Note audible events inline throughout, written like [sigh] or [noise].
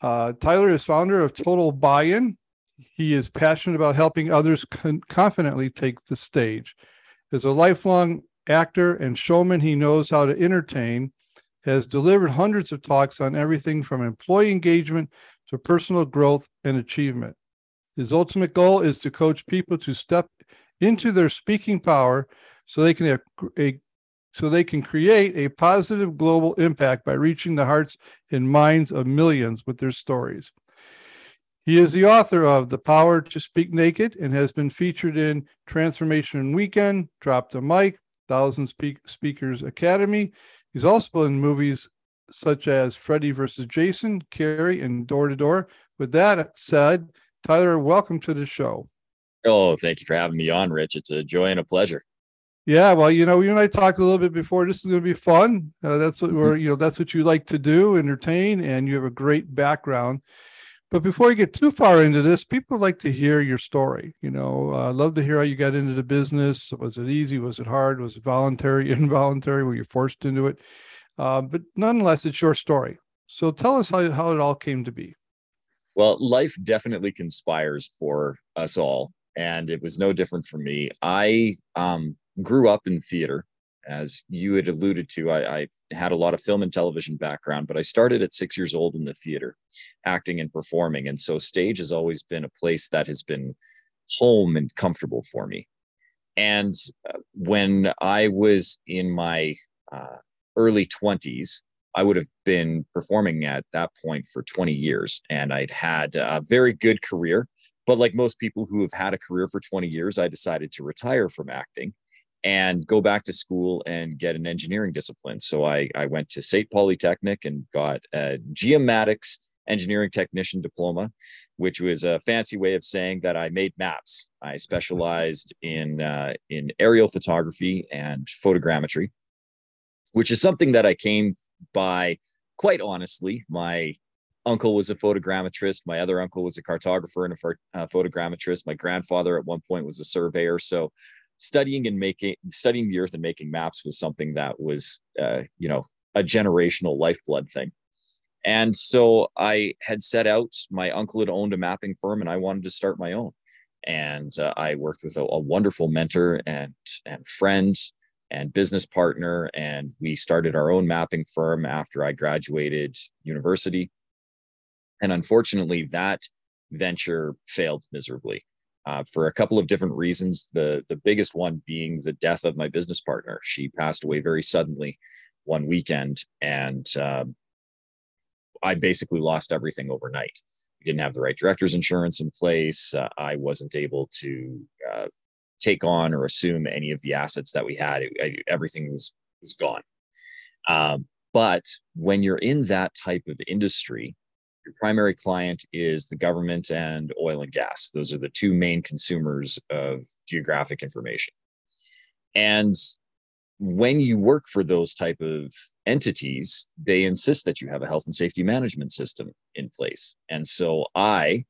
Uh, Tyler is founder of Total Buy In. He is passionate about helping others con- confidently take the stage. As a lifelong actor and showman, he knows how to entertain, has delivered hundreds of talks on everything from employee engagement to personal growth and achievement. His ultimate goal is to coach people to step into their speaking power so they can have a so they can create a positive global impact by reaching the hearts and minds of millions with their stories. He is the author of The Power to Speak Naked and has been featured in Transformation Weekend, Drop the Mic, Thousand Speak- Speakers Academy. He's also been in movies such as Freddy versus Jason, Carrie, and Door to Door. With that said, Tyler, welcome to the show. Oh, thank you for having me on, Rich. It's a joy and a pleasure. Yeah, well, you know, you and I talked a little bit before. This is going to be fun. Uh, that's what we're, Mm-hmm. you know, that's what you like to do, entertain, and you have a great background. But before you get too far into this, people like to hear your story. You know, uh, love to hear how you got into the business. Was it easy? Was it hard? Was it voluntary, [laughs] involuntary? Were you forced into it? Uh, but nonetheless, it's your story. So tell us how, how it all came to be. Well, life definitely conspires for us all, and it was no different for me. I um, grew up in theater, as you had alluded to. I, I had a lot of film and television background, but I started at six years old in the theater, acting and performing, and so stage has always been a place that has been home and comfortable for me. And uh, when I was in my uh, early 20s, I would have been performing at that point for 20 years, and I'd had a very good career. But like most people who have had a career for 20 years, I decided to retire from acting and go back to school and get an engineering discipline. So I, I went to SAIT Polytechnic and got a geomatics engineering technician diploma, which was a fancy way of saying that I made maps. I specialized in uh, in aerial photography and photogrammetry, which is something that I came by quite honestly. My uncle was a photogrammetrist. My other uncle was a cartographer and a uh, photogrammetrist. My grandfather at one point was a surveyor. So studying and making studying the earth and making maps was something that was uh, you know a generational lifeblood thing. And so I had set out. My uncle had owned a mapping firm, and I wanted to start my own. And uh, I worked with a, a wonderful mentor and and friend and business partner, and we started our own mapping firm after I graduated university. And unfortunately, that venture failed miserably uh, for a couple of different reasons. The the biggest one being the death of my business partner. She passed away very suddenly one weekend, and um, I basically lost everything overnight. We didn't have the right director's insurance in place. Uh, I wasn't able to uh, take on or assume any of the assets that we had. It, I, everything was was gone. Um, but when you're in that type of industry, your primary client is the government and oil and gas. Those are the two main consumers of geographic information. And when you work for those type of entities, they insist that you have a health and safety management system in place. And so I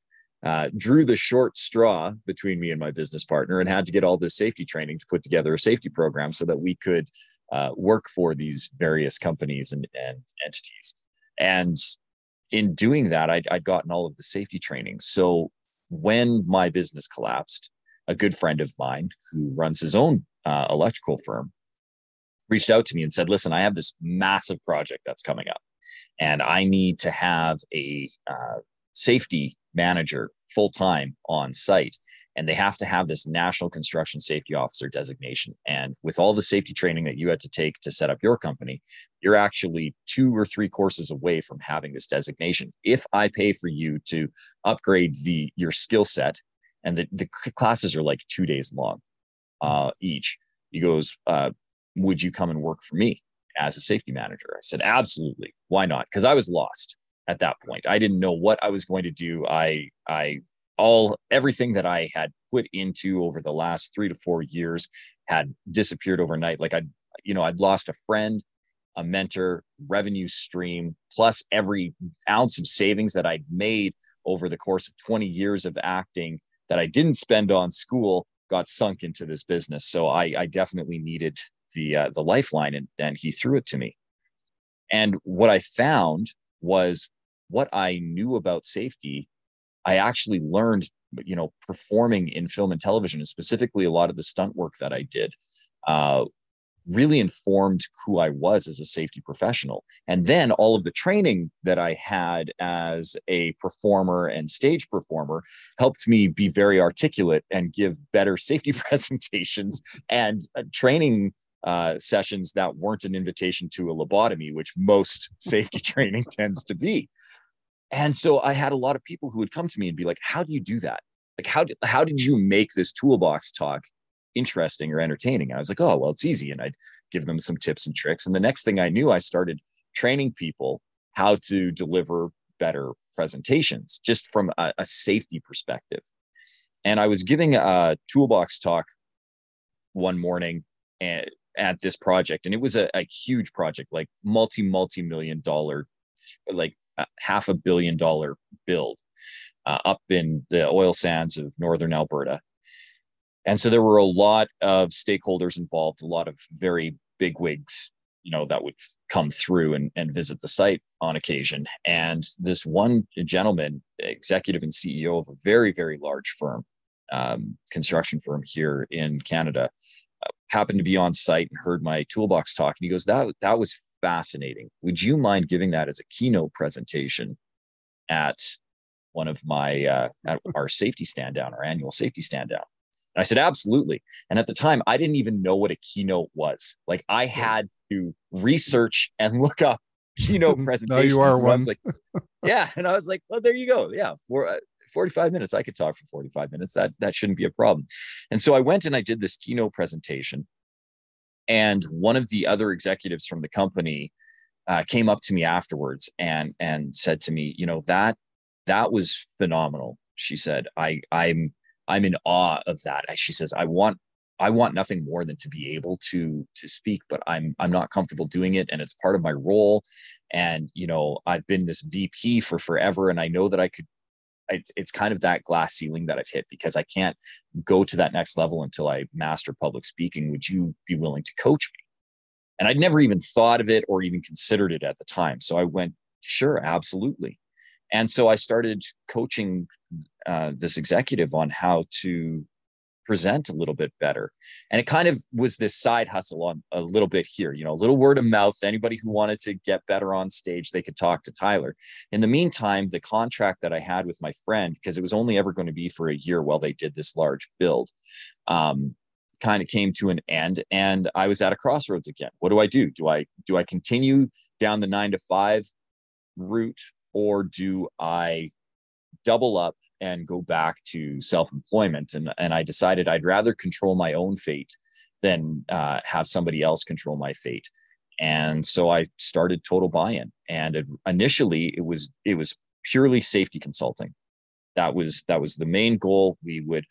uh, drew the short straw between me and my business partner and had to get all this safety training to put together a safety program so that we could uh, work for these various companies and, and entities. And in doing that, I'd, I'd gotten all of the safety training. So when my business collapsed, a good friend of mine who runs his own uh, electrical firm reached out to me and said, Listen, I have this massive project that's coming up, and I need to have a uh, safety manager full time on site. And they have to have this national construction safety officer designation. And with all the safety training that you had to take to set up your company, you're actually two or three courses away from having this designation. If I pay for you to upgrade the your skill set, and the, the classes are like two days long uh, each, he goes, uh, would you come and work for me as a safety manager? I said, absolutely. Why not? Because I was lost. at that point. I didn't know what I was going to do. I I all everything that I had put into over the last three to four years had disappeared overnight. Like I, you know, I'd lost a friend, a mentor, revenue stream, plus every ounce of savings that I'd made over the course of 20 years of acting that I didn't spend on school got sunk into this business. So I, I definitely needed the uh, the lifeline, and, and he threw it to me. And what I found was what I knew about safety I actually learned, you know, performing in film and television, and specifically a lot of the stunt work that I did, uh, really informed who I was as a safety professional. And then all of the training that I had as a performer and stage performer helped me be very articulate and give better safety [laughs] presentations and uh, training uh, sessions that weren't an invitation to a lobotomy, which most safety [laughs] training tends to be. And so I had a lot of people who would come to me and be like, "How do you do that? Like, how did how did you make this toolbox talk interesting or entertaining?" I was like, "Oh, well, it's easy," and I'd give them some tips and tricks. And the next thing I knew, I started training people how to deliver better presentations, just from a, a safety perspective. And I was giving a toolbox talk one morning at, at this project, and it was a, a huge project, like multi multi million dollar, like half a billion dollar build uh, up in the oil sands of northern Alberta. And so there were a lot of stakeholders involved, a lot of very big wigs, you know, that would come through and, and visit the site on occasion. And this one gentleman, executive and CEO of a very, very large firm, um, construction firm here in Canada, uh, happened to be on site and heard my toolbox talk. And he goes, that, that was fascinating. Would you mind giving that as a keynote presentation at one of my uh, at our safety stand down, our annual safety stand down? And I said, absolutely. And at the time, I didn't even know what a keynote was. Like I had to research and look up keynote presentations. [laughs] now you are one. like, yeah. And I was like, well, there you go. Yeah. For uh, 45 minutes, I could talk for 45 minutes. That that shouldn't be a problem. And so I went and I did this keynote presentation and one of the other executives from the company uh, came up to me afterwards and and said to me, you know that that was phenomenal. She said, I I'm I'm in awe of that. She says, I want I want nothing more than to be able to to speak, but I'm I'm not comfortable doing it, and it's part of my role. And you know, I've been this VP for forever, and I know that I could it's, kind of that glass ceiling that I've hit because I can't go to that next level until I master public speaking. Would you be willing to coach me? And I'd never even thought of it or even considered it at the time. So I went, sure, absolutely. And so I started coaching uh, this executive on how to present a little bit better. And it kind of was this side hustle on a little bit here, you know, a little word of mouth. Anybody who wanted to get better on stage, they could talk to Tyler. In the meantime, the contract that I had with my friend, because it was only ever going to be for a year while they did this large build, um, kind of came to an end and I was at a crossroads again. What do I do? Do I do I continue down the nine to five route or do I double up and go back to self-employment. And and i decided i'd rather control my own fate than uh, have somebody else control my fate. And so i started total buy-in. And it, initially it was it was purely safety consulting. That was that was the main goal. We would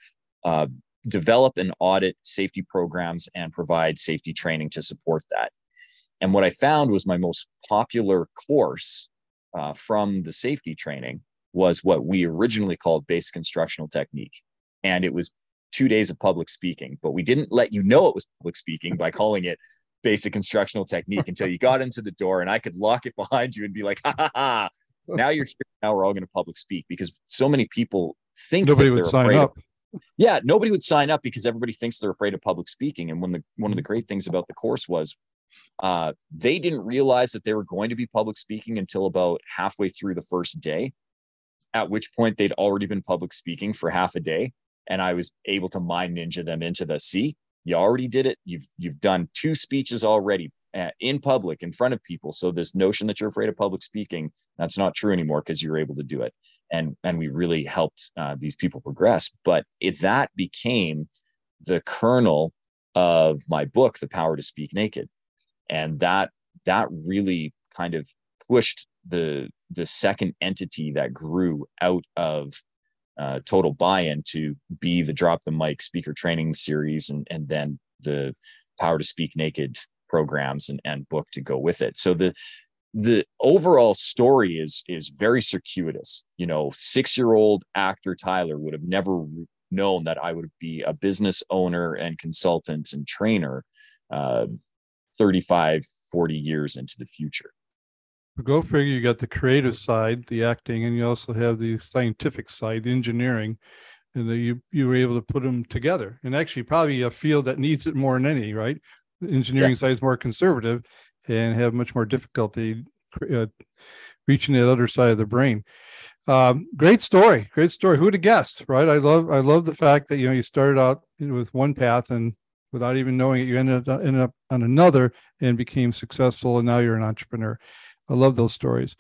uh, develop and audit safety programs and provide safety training to support that. And what i found was my most popular course uh, from the safety training was what we originally called basic instructional technique. And it was two days of public speaking, but we didn't let you know it was public speaking by calling it basic instructional technique until you got into the door and I could lock it behind you and be like, ha ha ha. Now you're here. Now we're all going to public speak because so many people think nobody would sign up. Of, yeah, nobody would sign up because everybody thinks they're afraid of public speaking. And when the one of the great things about the course was uh, they didn't realize that they were going to be public speaking until about halfway through the first day at which point they'd already been public speaking for half a day and i was able to mind ninja them into the see you already did it. You've you've done two speeches already uh, in public in front of people. So this notion that you're afraid of public speaking that's not true anymore because you're able to do it. And and we really helped uh, these people progress. But if that became the kernel of my book the power to speak naked. And that that really kind of pushed the the second entity that grew out of uh, total buy-in to be the drop the mic speaker training series and and then the power to speak naked programs and, and book to go with it. So the the overall story is is very circuitous. You know six year old actor tyler would have never known that i would be a business owner and consultant and trainer uh, 35 40 years into the future go figure you got the creative side the acting and you also have the scientific side the engineering and the, you you were able to put them together and actually probably a field that needs it more than any right the engineering yeah. side is more conservative and have much more difficulty uh, reaching that other side of the brain. Um, great story, great story. Who would have guessed, right? I love, I love the fact that you know you started out with one path and without even knowing it, you ended up, ended up on another and became successful, and now you're an entrepreneur. I love those stories.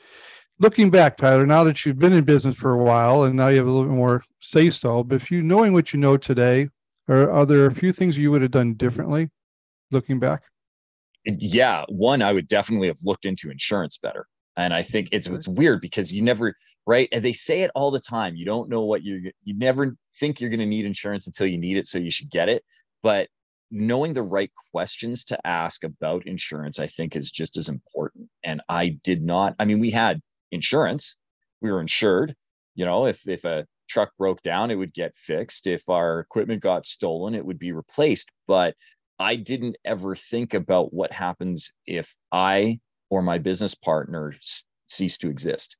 Looking back, Tyler, now that you've been in business for a while and now you have a little bit more say so, but if you knowing what you know today, are, are there a few things you would have done differently looking back? yeah, one, I would definitely have looked into insurance better. And I think it's it's weird because you never right, and they say it all the time. You don't know what you you never think you're going to need insurance until you need it, so you should get it. But knowing the right questions to ask about insurance, I think, is just as important. And I did not. I mean, we had insurance, we were insured. You know, if if a truck broke down, it would get fixed. If our equipment got stolen, it would be replaced. But I didn't ever think about what happens if I or my business partner cease to exist.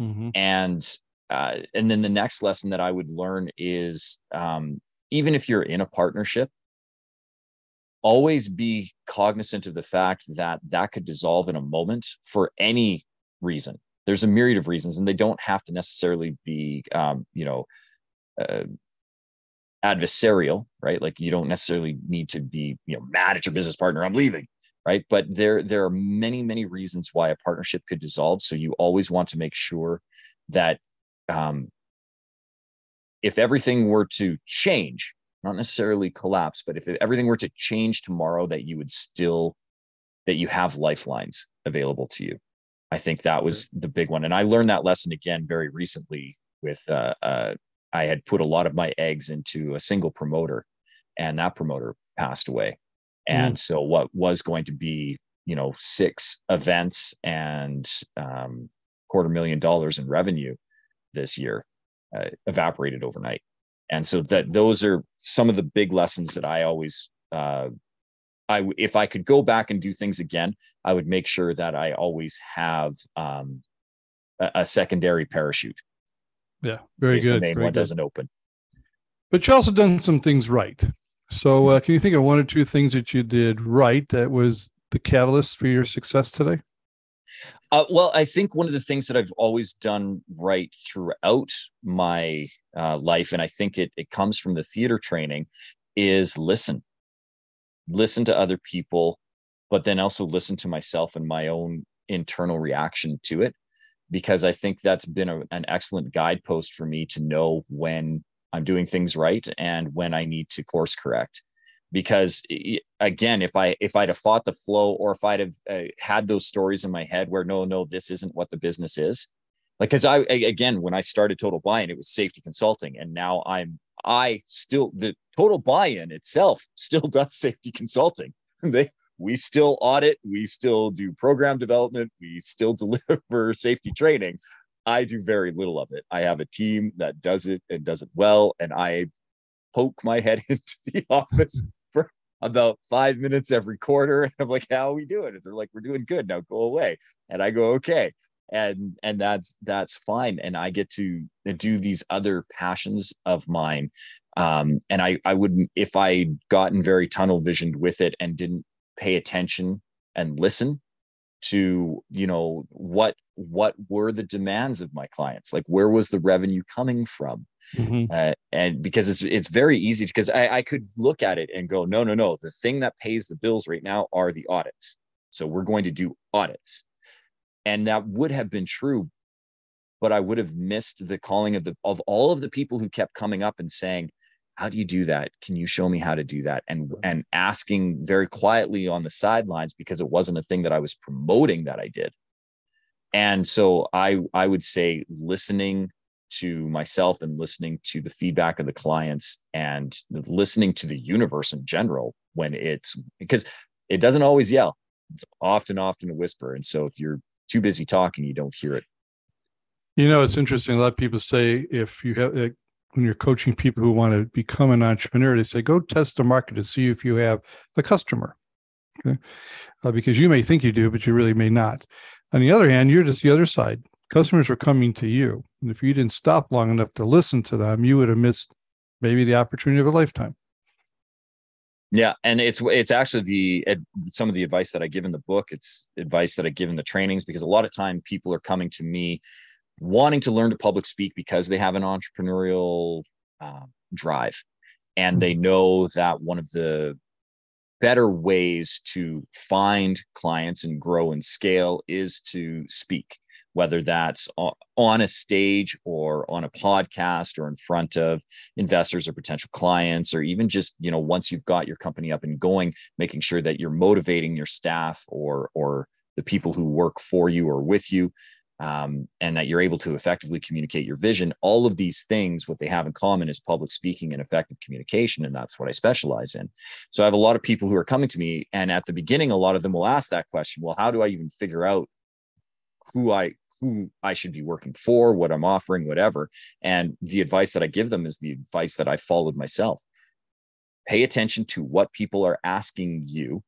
Mm-hmm. And uh, and then the next lesson that I would learn is um, even if you're in a partnership, always be cognizant of the fact that that could dissolve in a moment for any reason. There's a myriad of reasons, and they don't have to necessarily be, um, you know, uh, adversarial, right? Like you don't necessarily need to be, you know, mad at your business partner. I'm leaving, right? But there there are many many reasons why a partnership could dissolve. So you always want to make sure that um, if everything were to change, not necessarily collapse, but if everything were to change tomorrow, that you would still that you have lifelines available to you. I think that was the big one, and I learned that lesson again very recently with uh, uh, I had put a lot of my eggs into a single promoter, and that promoter passed away. And mm. so, what was going to be, you know, six events and um, quarter million dollars in revenue this year uh, evaporated overnight. And so, that those are some of the big lessons that I always, uh, I if I could go back and do things again, I would make sure that I always have um, a, a secondary parachute yeah, very good. The main very one good. doesn't open. But you also done some things right. So, uh, can you think of one or two things that you did right that was the catalyst for your success today? Uh, well, I think one of the things that I've always done right throughout my uh, life, and I think it it comes from the theater training, is listen. Listen to other people, but then also listen to myself and my own internal reaction to it because I think that's been a, an excellent guidepost for me to know when I'm doing things right and when I need to course correct. Because again, if I if I'd have fought the flow, or if I'd have uh, had those stories in my head where no, no, this isn't what the business is, like because I again when I started Total Buy-in, it was safety consulting, and now I'm I still the Total Buy-in itself [laughs] still does safety consulting. [laughs] they we still audit, we still do program development, we still [laughs] deliver safety training. I do very little of it. I have a team that does it and does it well. And I poke my head into the office about five minutes every quarter. [laughs] And I'm like, how are we doing? And they're like, we're doing good. Now go away. And I go, okay. And and that's that's fine. And I get to do these other passions of mine. Um, and I I wouldn't if I gotten very tunnel visioned with it and didn't pay attention and listen to you know what what were the demands of my clients like where was the revenue coming from mm-hmm. uh, and because it's it's very easy because I, I could look at it and go no no no the thing that pays the bills right now are the audits. So we're going to do audits. And that would have been true but i would have missed the calling of the of all of the people who kept coming up and saying how do you do that? Can you show me how to do that? And and asking very quietly on the sidelines because it wasn't a thing that i was promoting that i did. And so i i would say listening to myself and listening to the feedback of the clients and listening to the universe in general when it's because it doesn't always yell. It's often often a whisper. And so if you're too busy talking you don't hear it. You know it's interesting. A lot of people say if you have when you're coaching people who want to become an entrepreneur they say go test the market to see if you have a customer. Okay? Uh, because you may think you do but you really may not. On the other hand you're just the other side customers were coming to you. And if you didn't stop long enough to listen to them, you would have missed maybe the opportunity of a lifetime. Yeah, and it's it's actually the some of the advice that I give in the book. It's advice that I give in the trainings because a lot of time people are coming to me wanting to learn to public speak because they have an entrepreneurial uh, drive, and they mm-hmm. know that one of the better ways to find clients and grow and scale is to speak whether that's on a stage or on a podcast or in front of investors or potential clients or even just you know once you've got your company up and going making sure that you're motivating your staff or or the people who work for you or with you um, and that you're able to effectively communicate your vision. All of these things what they have in common is public speaking and effective communication and that's what i specialize in. So i have a lot of people who are coming to me and at the beginning a lot of them will ask that question well how do i even figure out who I who I should be working for, what I'm offering, whatever. And the advice that I give them is the advice that I followed myself. Pay attention to what people are asking you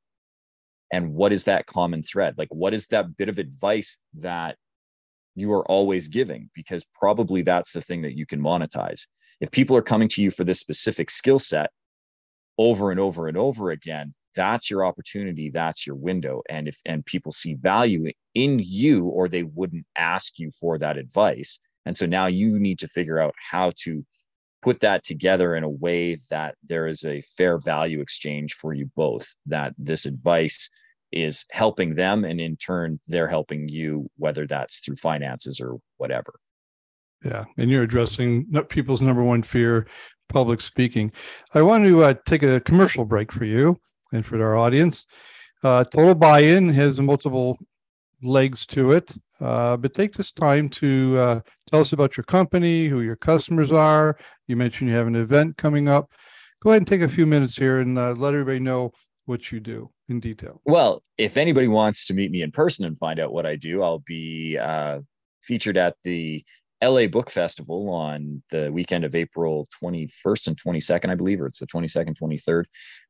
and what is that common thread? Like, what is that bit of advice that you are always giving? Because probably that's the thing that you can monetize. If people are coming to you for this specific skill set over and over and over again, that's your opportunity that's your window. And if and people see value in you or they wouldn't ask you for that advice. And so now you need to figure out how to put that together in a way that there is a fair value exchange for you both that this advice is helping them and in turn they're helping you whether that's through finances or whatever. Yeah and you're addressing people's number one fear public speaking. I want to uh, take a commercial break for you and for our audience. Uh, total buy-in has multiple legs to it, uh, but take this time to uh, tell us about your company, who your customers are. You mentioned you have an event coming up. Go ahead and take a few minutes here and uh, let everybody know what you do in detail. Well, if anybody wants to meet me in person and find out what I do, I'll be uh, featured at the LA Book Festival on the weekend of April 21st and 22nd, I believe, or it's the 22nd, 23rd.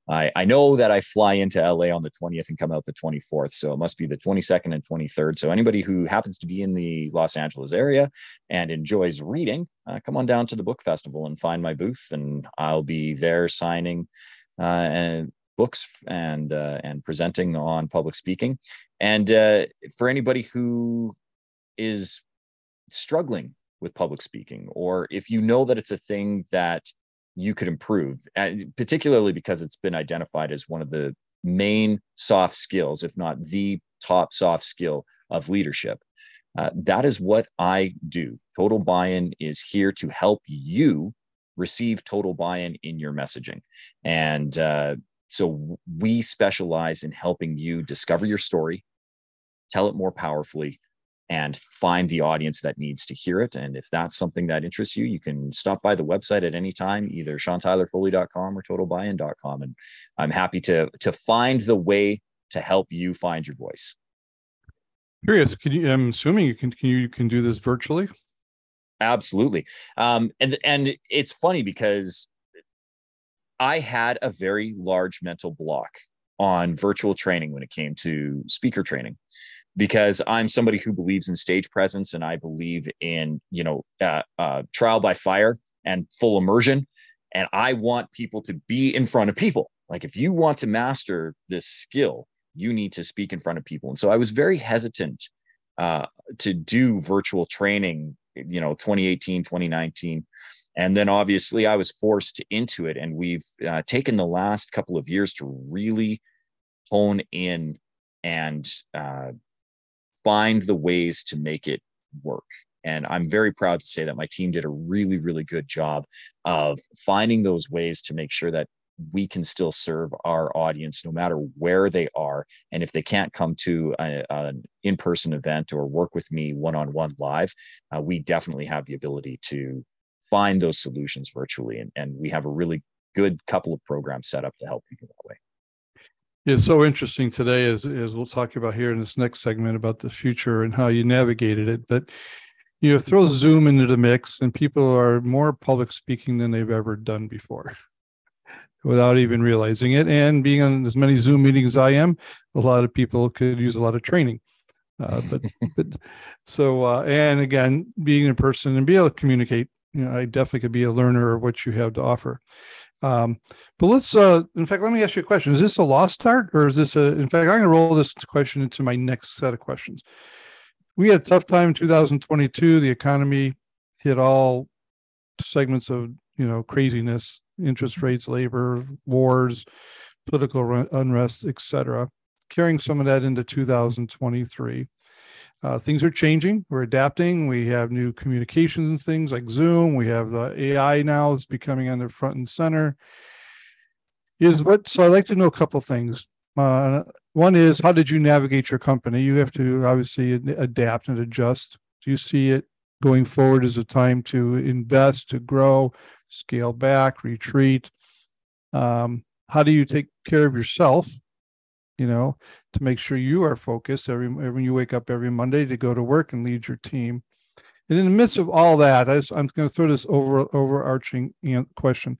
I, I know that I fly into LA on the 20th and come out the 24th. So it must be the 22nd and 23rd. So anybody who happens to be in the Los Angeles area and enjoys reading, uh, come on down to the book festival and find my booth. And I'll be there signing uh, and books and uh, and presenting on public speaking. And uh, for anybody who is struggling with public speaking, or if you know that it's a thing that you could improve, particularly because it's been identified as one of the main soft skills, if not the top soft skill of leadership. Uh, that is what I do. Total buy in is here to help you receive total buy in in your messaging. And uh, so we specialize in helping you discover your story, tell it more powerfully, and find the audience that needs to hear it. And if that's something that interests you, you can stop by the website at any time, either seantylerfoley.com or totalbuyin.com. And I'm happy to, to find the way to help you find your voice. Curious, can you, I'm assuming you can, can you, you can do this virtually? Absolutely. Um, and, and it's funny because I had a very large mental block on virtual training when it came to speaker training because I'm somebody who believes in stage presence and I believe in, you know, uh, uh, trial by fire and full immersion. And I want people to be in front of people. Like if you want to master this skill, you need to speak in front of people. And so I was very hesitant uh, to do virtual training, you know, 2018, 2019. And then obviously I was forced into it. And we've uh, taken the last couple of years to really hone in and uh, find the ways to make it work. And I'm very proud to say that my team did a really, really good job of finding those ways to make sure that we can still serve our audience no matter where they are. And if they can't come to a, an in person event or work with me one on one live, uh, we definitely have the ability to find those solutions virtually. And, and we have a really good couple of programs set up to help people that way. It's so interesting today, as, as we'll talk about here in this next segment about the future and how you navigated it. But you know, throw Zoom into the mix, and people are more public speaking than they've ever done before [laughs] without even realizing it. And being on as many Zoom meetings as I am, a lot of people could use a lot of training. Uh, but, [laughs] but so, uh, and again, being in person and be able to communicate, you know, I definitely could be a learner of what you have to offer. Um, but let's, uh, in fact, let me ask you a question. Is this a lost art or is this a, in fact, I'm going to roll this question into my next set of questions. We had a tough time in 2022. The economy hit all segments of, you know, craziness interest rates, labor, wars, political unrest, etc. Carrying some of that into 2023. Uh, things are changing. We're adapting. We have new communications things like Zoom. We have the AI now is becoming on the front and center. Is what so I'd like to know a couple things. Uh, one is how did you navigate your company? You have to obviously adapt and adjust. Do you see it going forward as a time to invest, to grow, scale back, retreat? Um, how do you take care of yourself? You know, to make sure you are focused every when you wake up every Monday to go to work and lead your team. And in the midst of all that, I am going to throw this over overarching question: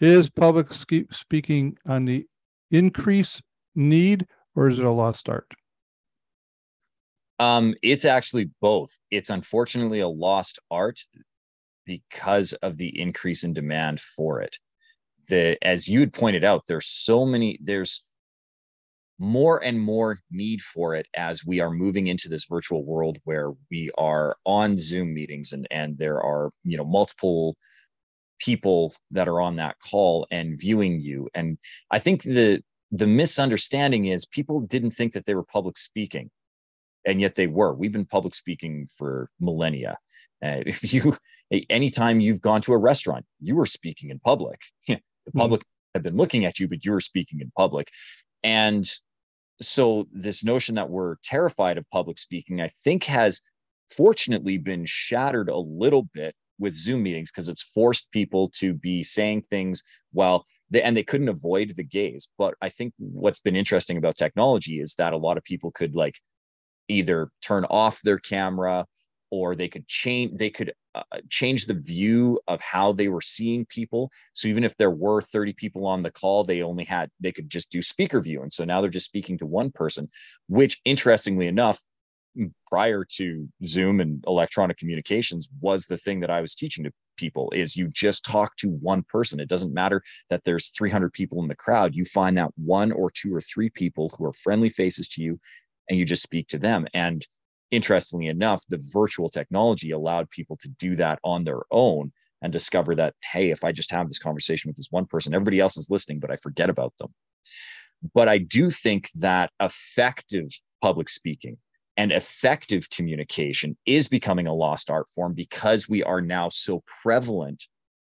Is public speaking on the increase need, or is it a lost art? Um, it's actually both. It's unfortunately a lost art because of the increase in demand for it. The as you had pointed out, there's so many, there's more and more need for it as we are moving into this virtual world where we are on Zoom meetings and and there are you know multiple people that are on that call and viewing you. And I think the the misunderstanding is people didn't think that they were public speaking and yet they were we've been public speaking for millennia uh, [laughs] if you anytime you've gone to a restaurant, you were speaking in public. [laughs] the hmm. public mm-hmm. have been looking at you, but you were speaking in public. And so this notion that we're terrified of public speaking, I think has fortunately been shattered a little bit with Zoom meetings because it's forced people to be saying things while they, and they couldn't avoid the gaze. But I think what's been interesting about technology is that a lot of people could like either turn off their camera or they could change they could uh, change the view of how they were seeing people. So even if there were 30 people on the call they only had they could just do speaker view. And so now they're just speaking to one person which interestingly enough prior to zoom and electronic communications was the thing that i was teaching to people is you just talk to one person. It doesn't matter that there's 300 people in the crowd. You find that one or two or three people who are friendly faces to you and you just speak to them. And interestingly enough, the virtual technology allowed people to do that on their own and discover that, hey, if I just have this conversation with this one person, everybody else is listening, but I forget about them. But I do think that effective public speaking and effective communication is becoming a lost art form because we are now so prevalent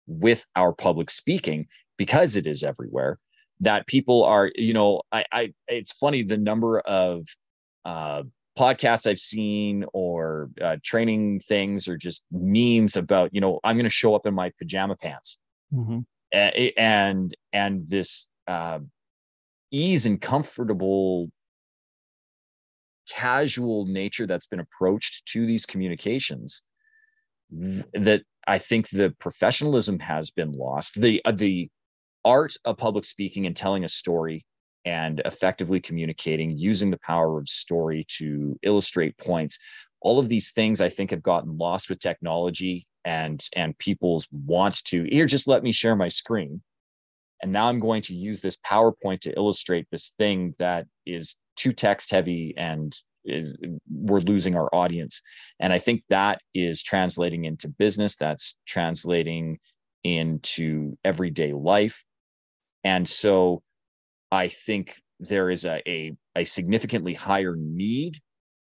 with our public speaking because it is everywhere that people are you know i, I it's funny the number of uh, podcasts I've seen or uh, training things or just memes about, you know, I'm going to show up in my pajama pants. Mm-hmm. and and this uh, ease and comfortable casual nature that's been approached to these communications that I think the professionalism has been lost. The uh, the art of public speaking and telling a story and effectively communicating, using the power of story to illustrate points. All of these things I think have gotten lost with technology and and people's want to here just let me share my screen. And now i'm going to use this powerpoint to illustrate this thing that is too text heavy and is we're losing our audience. And i think that is translating into business that's translating into everyday life. And so I think there is a, a, a significantly higher need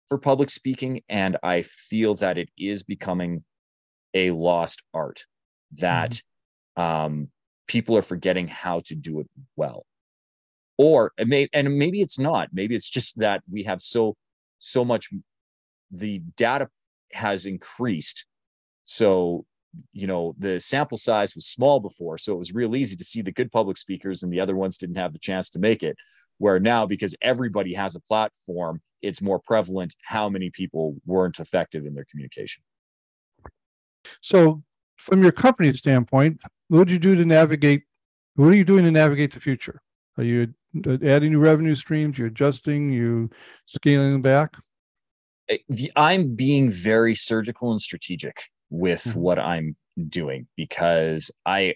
for public speaking. And I feel that it is becoming a lost art that mm-hmm. um, people are forgetting how to do it well or it may and maybe it's not maybe it's just that we have so so much the data has increased so you know the sample size was small before so it was real easy to see the good public speakers and the other ones didn't have the chance to make it. Where now because everybody has a platform it's more prevalent how many people weren't effective in their communication. So from your company standpoint what do you do to navigate what are you doing to navigate the future? Are you adding new revenue streams? You're adjusting? You scaling back? I'm being very surgical and strategic with mm-hmm. what I'm doing because I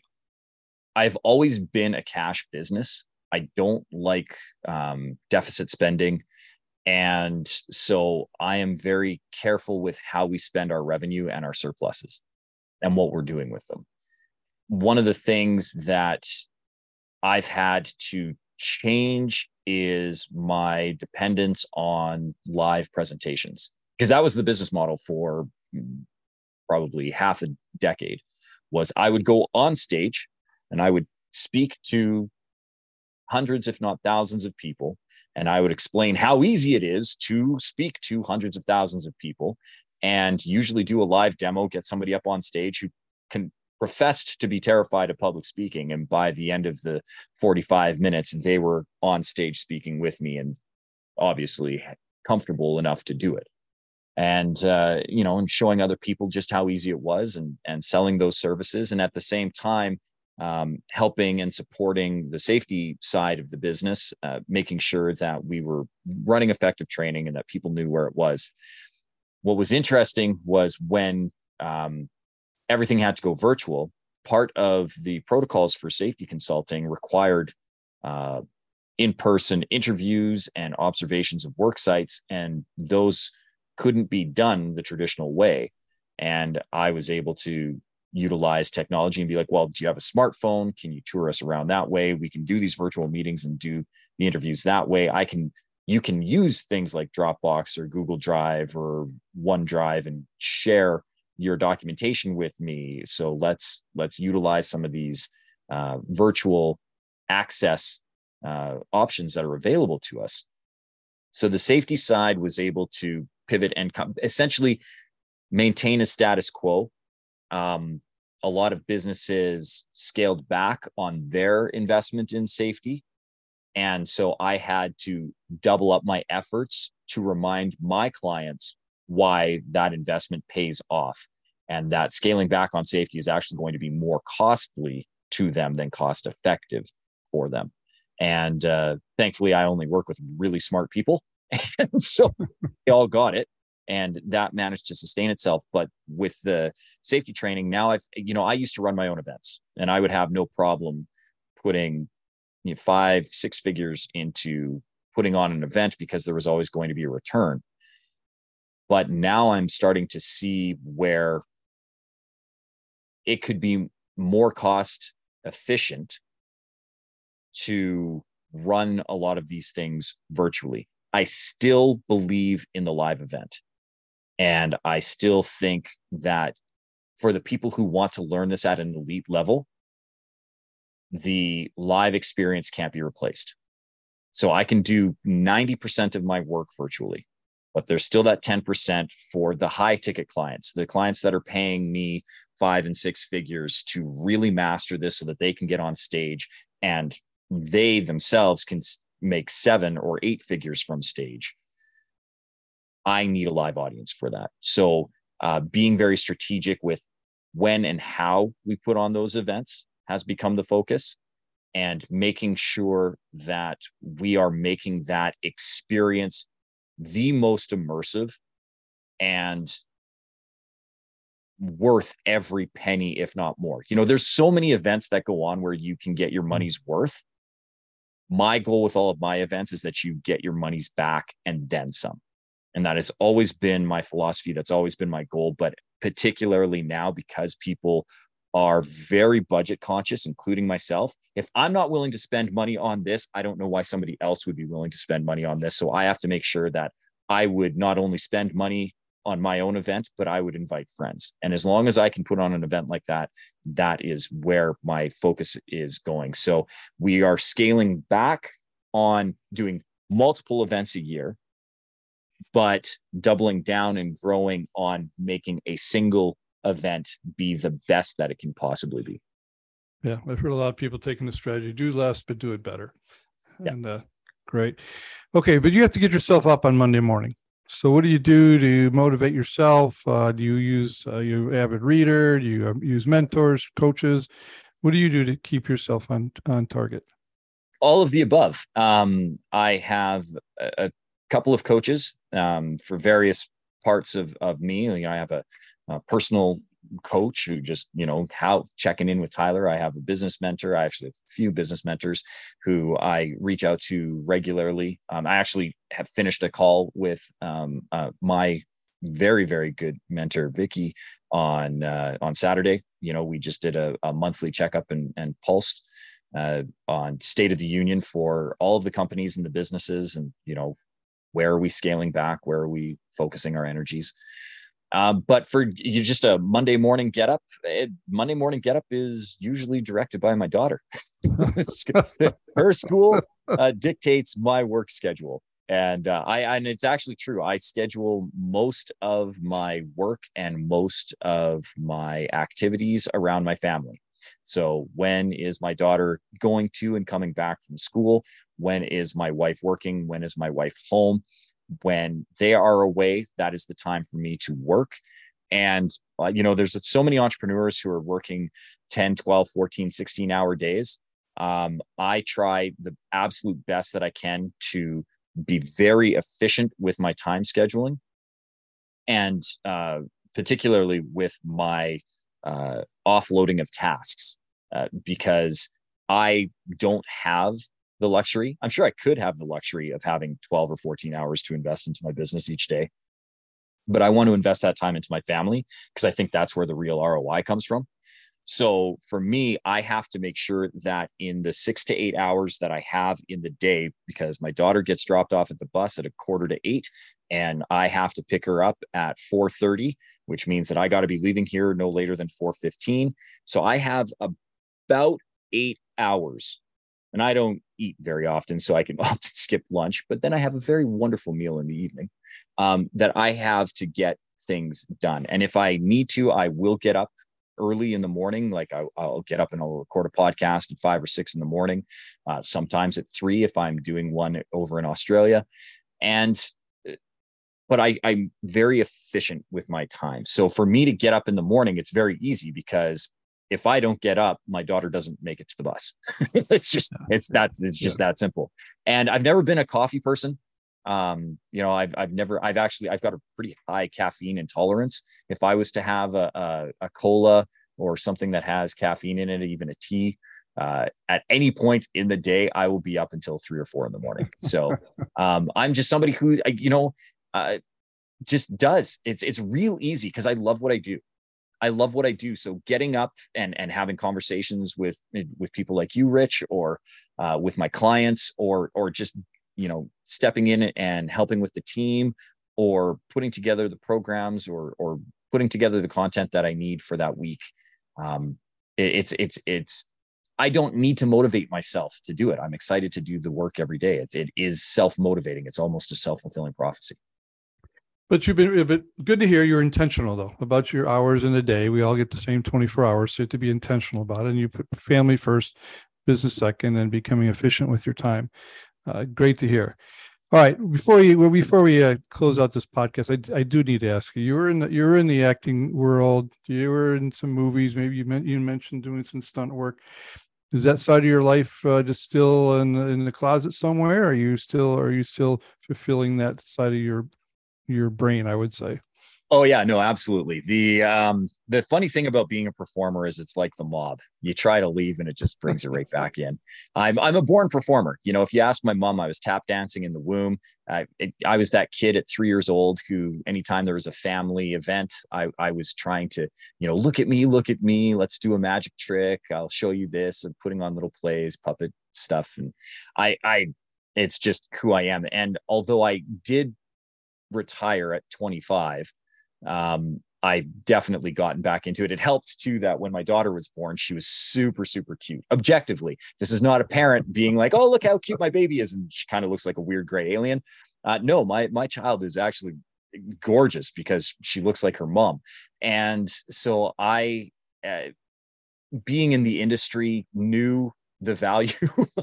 I've always been a cash business. I don't like um, deficit spending. And so I am very careful with how we spend our revenue and our surpluses and what we're doing with them. One of the things that I've had to change is my dependence on live presentations because that was the business model for probably half a decade was I would go on stage and I would speak to hundreds, if not thousands of people. And I would explain how easy it is to speak to hundreds of thousands of people and usually do a live demo, get somebody up on stage who can professed to be terrified of public speaking. And by the end of the 45 minutes, they were on stage speaking with me and obviously comfortable enough to do it and uh, you know and showing other people just how easy it was and and selling those services and at the same time um, helping and supporting the safety side of the business uh, making sure that we were running effective training and that people knew where it was. What was interesting was when um, everything had to go virtual part of the protocols for safety consulting required uh, in-person interviews and observations of work sites and those couldn't be done the traditional way. And I was able to utilize technology and be like, well, do you have a smartphone? Can you tour us around that way? We can do these virtual meetings and do the interviews that way. I can, you can use things like Dropbox or Google Drive or OneDrive and share your documentation with me. So let's let's utilize some of these uh, virtual access uh, options that are available to us. So the safety side was able to pivot and come, essentially maintain a status quo. Um, a lot of businesses scaled back on their investment in safety. And so I had to double up my efforts to remind my clients why that investment pays off and that scaling back on safety is actually going to be more costly to them than cost effective for them. And uh, thankfully, I only work with really smart people. [laughs] And so they all got it and that managed to sustain itself. But with the safety training now i've you know i used to run my own events and i would have no problem putting you know, five six figures into putting on an event because there was always going to be a return. But now i'm starting to see where it could be more cost efficient to run a lot of these things virtually I still believe in the live event. And I still think that for the people who want to learn this at an elite level, the live experience can't be replaced. So I can do 90% of my work virtually, but there's still that 10% for the high ticket clients, the clients that are paying me five and six figures to really master this so that they can get on stage and they themselves can make seven or eight figures from stage I need a live audience for that. So uh, being very strategic with when and how we put on those events has become the focus and making sure that we are making that experience the most immersive and worth every penny if not more you know there's so many events that go on where you can get your mm-hmm. money's worth my goal with all of my events is that you get your money's back and then some and that has always been my philosophy. That's always been my goal. But particularly now, because people are very budget conscious, including myself. If I'm not willing to spend money on this, I don't know why somebody else would be willing to spend money on this. So I have to make sure that I would not only spend money on my own event, but I would invite friends. And as long as I can put on an event like that, that is where my focus is going. So we are scaling back on doing multiple events a year, but doubling down and growing on making a single event be the best that it can possibly be. Yeah, I've heard a lot of people taking the strategy do less, but do it better. Yeah. And uh, great. Okay, but you have to get yourself up on Monday morning. So, what do you do to motivate yourself? Uh, do you use uh, you avid reader? Do you um, use mentors, coaches? What do you do to keep yourself on on target? All of the above. Um, I have a, a, couple of coaches um, for various parts of of me. You know, I have a, a personal coach who just you know how checking in with tyler. I have a business mentor. I actually have a few business mentors who i reach out to regularly. Um, i actually have finished a call with um, uh, my very very good mentor vicky on uh, on saturday. You know we just did a, a monthly checkup and, and pulse uh, on state of the union for all of the companies and the businesses and you know where are we scaling back? Where are we focusing our energies um, but for you, just a Monday morning get up. It, Monday morning get up is usually directed by my daughter. [laughs] [laughs] Her school uh, dictates my work schedule, and uh, I and it's actually true. I schedule most of my work and most of my activities around my family. So when is my daughter going to and coming back from school? When is my wife working? When is my wife home? When they are away, that is the time for me to work. And, uh, you know, there's so many entrepreneurs who are working 10, 12, 14, 16 hour days. Um, I try the absolute best that I can to be very efficient with my time scheduling and uh, particularly with my uh, offloading of tasks uh, because I don't have the luxury. I'm sure I could have the luxury of having 12 or 14 hours to invest into my business each day. But I want to invest that time into my family because I think that's where the real ROI comes from. So for me, I have to make sure that in the six to eight hours that I have in the day, because my daughter gets dropped off at the bus at a quarter to eight, and I have to pick her up at 4:30, which means that I got to be leaving here no later than 4:15. So I have about eight hours and I don't eat very often, so I can [laughs] often skip lunch. But then I have a very wonderful meal in the evening um, that I have to get things done. And if I need to, I will get up early in the morning. Like I, will get up and I'll record a podcast at five or six in the morning, uh, sometimes at three if I'm doing one over in Australia. And uh, but I, I'm very efficient with my time. So for me to get up in the morning, it's very easy because if I don't get up, my daughter doesn't make it to the bus. [laughs] it's just it's that it's just that simple. And I've never been a coffee person. Um, you know, I've I've never I've actually I've got a pretty high caffeine intolerance. If I was to have a a, a cola or something that has caffeine in it, even a tea, uh, at any point in the day, I will be up until three or four in the morning. [laughs] So um, I'm just somebody who you know uh, just does. It's it's real easy because I love what I do. I love what I do. So getting up and and having conversations with with people like you, Rich, or uh, with my clients, or or just you know stepping in and helping with the team, or putting together the programs, or or putting together the content that I need for that week. Um, it, it's it's it's I don't need to motivate myself to do it. I'm excited to do the work every day. It, it is self motivating. It's almost a self fulfilling prophecy. But you've been but good to hear you're intentional though about your hours in a day. We all get the same 24 hours, so to be intentional about it. And you put family first, business second, and becoming efficient with your time. Uh, great to hear. All right, before you well, before we uh, close out this podcast, I, I do need to ask you. You were in the, you were in the acting world. You were in some movies. Maybe you meant you mentioned doing some stunt work. Is that side of your life uh, just still in in the closet somewhere? Are you still are you still fulfilling that side of your your brain, I would say. Oh yeah, no, absolutely. The um the funny thing about being a performer is it's like the mob. You try to leave and it just brings you right back in. I'm I'm a born performer. You know, if you ask my mom, I was tap dancing in the womb. I it, I was that kid at three years old who, anytime there was a family event, I I was trying to, you know, look at me, look at me. Let's do a magic trick. I'll show you this. And putting on little plays, puppet stuff, and I I it's just who I am. And although I did retire at 25 um, I've definitely gotten back into it. It helped too that when my daughter was born, she was super, super cute. Objectively, this is not a parent being like, "Oh, look how cute my baby is," and she kind of looks like a weird gray alien. Uh, no, my my child is actually gorgeous because she looks like her mom, and so I, uh, being in the industry, knew the value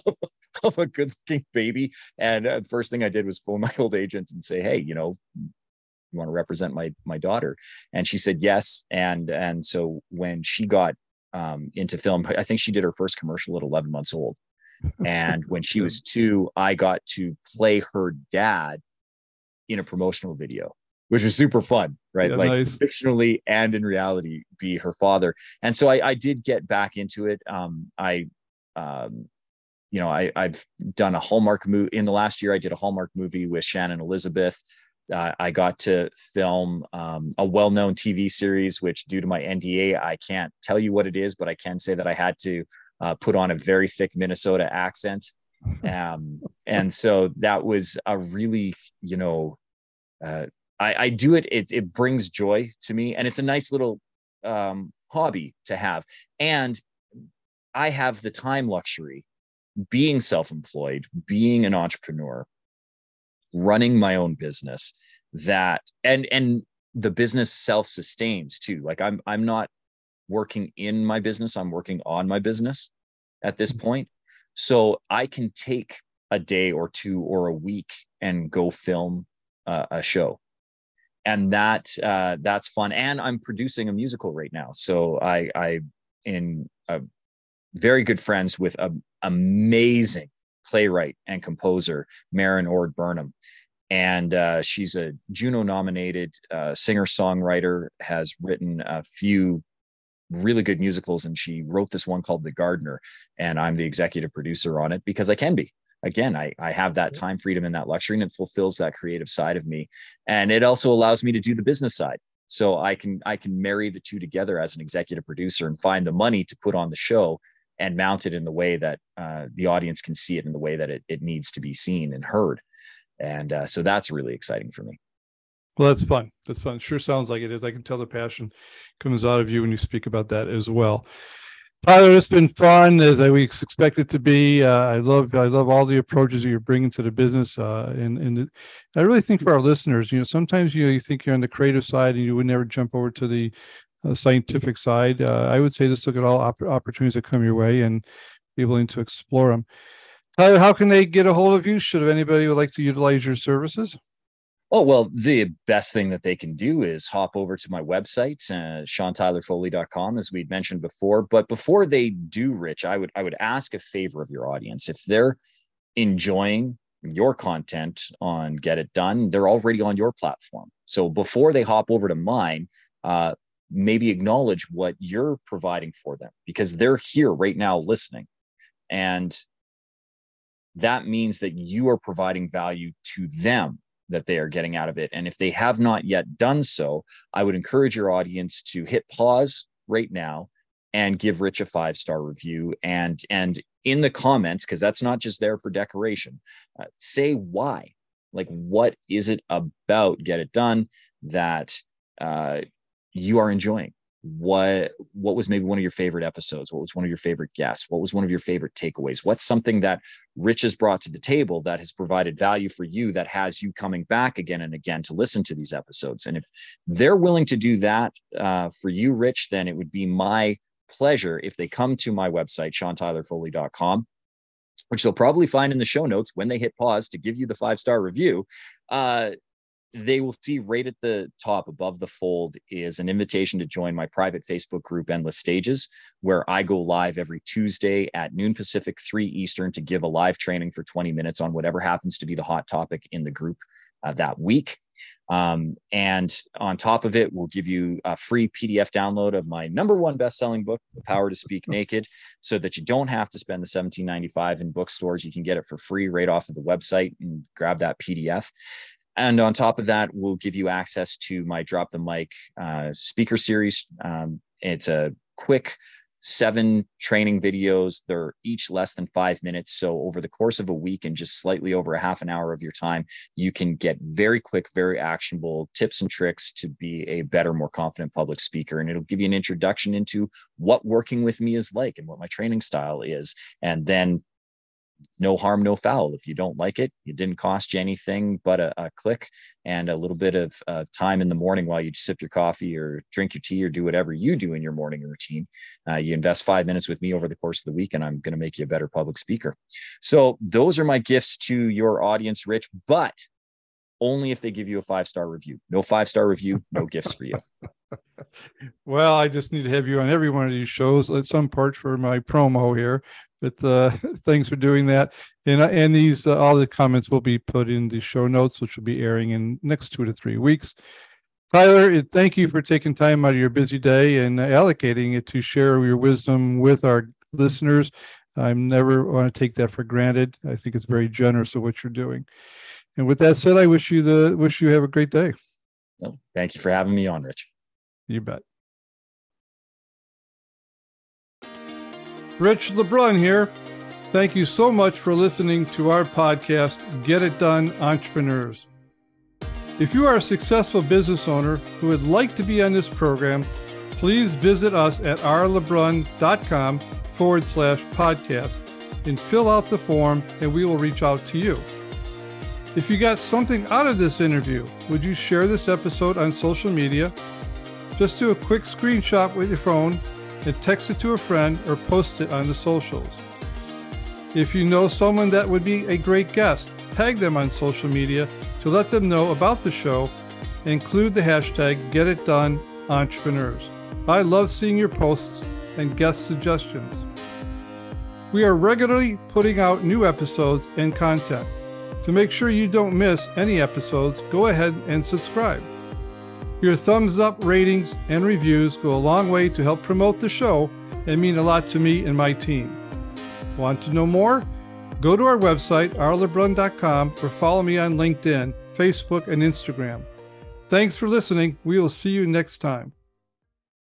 [laughs] [laughs] of a good looking baby. And uh, first thing I did was phone [laughs] my old agent and say, Hey, you know, you want to represent my my daughter? And she said yes. And and so when she got um, into film i think she did her first commercial at 11 months old. And when she was [laughs] two i got to play her dad in a promotional video which was super fun right? Yeah, like nice. fictionally and in reality be her father. And so i, I did get back into it. Um, i um, you know I, i've done a hallmark movie in the last year i did a hallmark movie with shannon elizabeth uh, I got to film um, a well known TV series, which, due to my NDA, I can't tell you what it is, but I can say that I had to uh, put on a very thick Minnesota accent. [laughs] Um, and so that was a really, you know, uh, I, I, do it, it, it brings joy to me, and it's a nice little um, hobby to have. And I have the time luxury being self employed, being an entrepreneur running my own business that and and the business self sustains too. Like i'm i'm not working in my business i'm working on my business at this mm-hmm. point. So i can take a day or two or a week and go film uh, a show. And that uh, that's fun. And i'm producing a musical right now. So i i in a very good friends with an amazing playwright and composer, Marin Ord Burnham. And uh, she's a Juno nominated uh, singer songwriter, has written a few really good musicals. And she wrote this one called The Gardener. And I'm the executive producer on it because I can be. Again, I, I have that time freedom and that luxury, and it fulfills that creative side of me. And it also allows me to do the business side so i can i can marry the two together as an executive producer and find the money to put on the show and mount it in the way that uh, the audience can see it in the way that it, it needs to be seen and heard. And uh, so that's really exciting for me. Well, that's fun. That's fun. Sure sounds like it is. I can tell the passion comes out of you when you speak about that as well. Tyler, it's been fun as I we expect it to be. Uh, I love I love all the approaches that you're bringing to the business, uh, and and I really think for our listeners, you know, sometimes you you think you're on the creative side and you would never jump over to the scientific side, uh, I would say just look at all op- opportunities that come your way and be willing to explore them. Tyler, how can they get a hold of you? Should anybody would like to utilize your services? Oh, well, the best thing that they can do is hop over to my website, uh, SeanTylerFoley.com, as we'd mentioned before. But before they do, Rich, I would I would ask a favor of your audience. If they're enjoying your content on Get It Done, they're already on your platform. So before they hop over to mine, uh, maybe acknowledge what you're providing for them because they're here right now listening. And that means that you are providing value to them that they are getting out of it. And if they have not yet done so, I would encourage your audience to hit pause right now and give Rich a five star review. And and in the comments, because that's not just there for decoration, uh, say why. Like, what is it about Get It Done that uh, you are enjoying? What what was maybe one of your favorite episodes? What was one of your favorite guests? What was one of your favorite takeaways? What's something that rich has brought to the table that has provided value for you that has you coming back again and again to listen to these episodes? And if they're willing to do that uh, for you rich then it would be my pleasure if they come to my website seantylerfoley.com which they'll probably find in the show notes when they hit pause to give you the five star review. Uh, they will see right at the top above the fold is an invitation to join my private Facebook group, Endless Stages, where I go live every Tuesday at noon Pacific, 3 Eastern to give a live training for 20 minutes on whatever happens to be the hot topic in the group uh, that week. Um, and on top of it, we'll give you a free PDF download of my number one best-selling book, The Power to Speak [laughs] Naked, so that you don't have to spend the $17.95 in bookstores. You can get it for free right off of the website and grab that PDF. And on top of that, we'll give you access to my Drop the Mic uh, speaker series. Um, it's a quick seven training videos. They're each less than five minutes. So, over the course of a week and just slightly over a half an hour of your time, you can get very quick, very actionable tips and tricks to be a better, more confident public speaker. And it'll give you an introduction into what working with me is like and what my training style is. And then no harm, no foul. If you don't like it, it didn't cost you anything but a, a click and a little bit of uh, time in the morning while you sip your coffee or drink your tea or do whatever you do in your morning routine. Uh, you invest five minutes with me over the course of the week, and I'm going to make you a better public speaker. So, those are my gifts to your audience, Rich, but only if they give you a five star review. No five star review, no [laughs] gifts for you. Well, I just need to have you on every one of these shows at some part for my promo here. But uh, [laughs] thanks for doing that. And uh, and these uh, all the comments will be put in the show notes, which will be airing in next two to three weeks. Tyler, thank you for taking time out of your busy day and allocating it to share your wisdom with our listeners. I never want to take that for granted. I think it's very generous of what you're doing. And with that said, I wish you the wish you have a great day. Thank you for having me on, Rich. You bet. Rich LeBrun here. Thank you so much for listening to our podcast, Get It Done Entrepreneurs. If you are a successful business owner who would like to be on this program, please visit us at rlebrun.com forward slash podcast and fill out the form, and we will reach out to you. If you got something out of this interview, would you share this episode on social media? Just do a quick screenshot with your phone and text it to a friend or post it on the socials. If you know someone that would be a great guest, tag them on social media to let them know about the show. Include the hashtag GetItDoneEntrepreneurs. I love seeing your posts and guest suggestions. We are regularly putting out new episodes and content. To make sure you don't miss any episodes, go ahead and subscribe. Your thumbs up, ratings, and reviews go a long way to help promote the show and mean a lot to me and my team. Want to know more? Go to our website, rlebrun.com, or follow me on LinkedIn, Facebook, and Instagram. Thanks for listening. We will see you next time.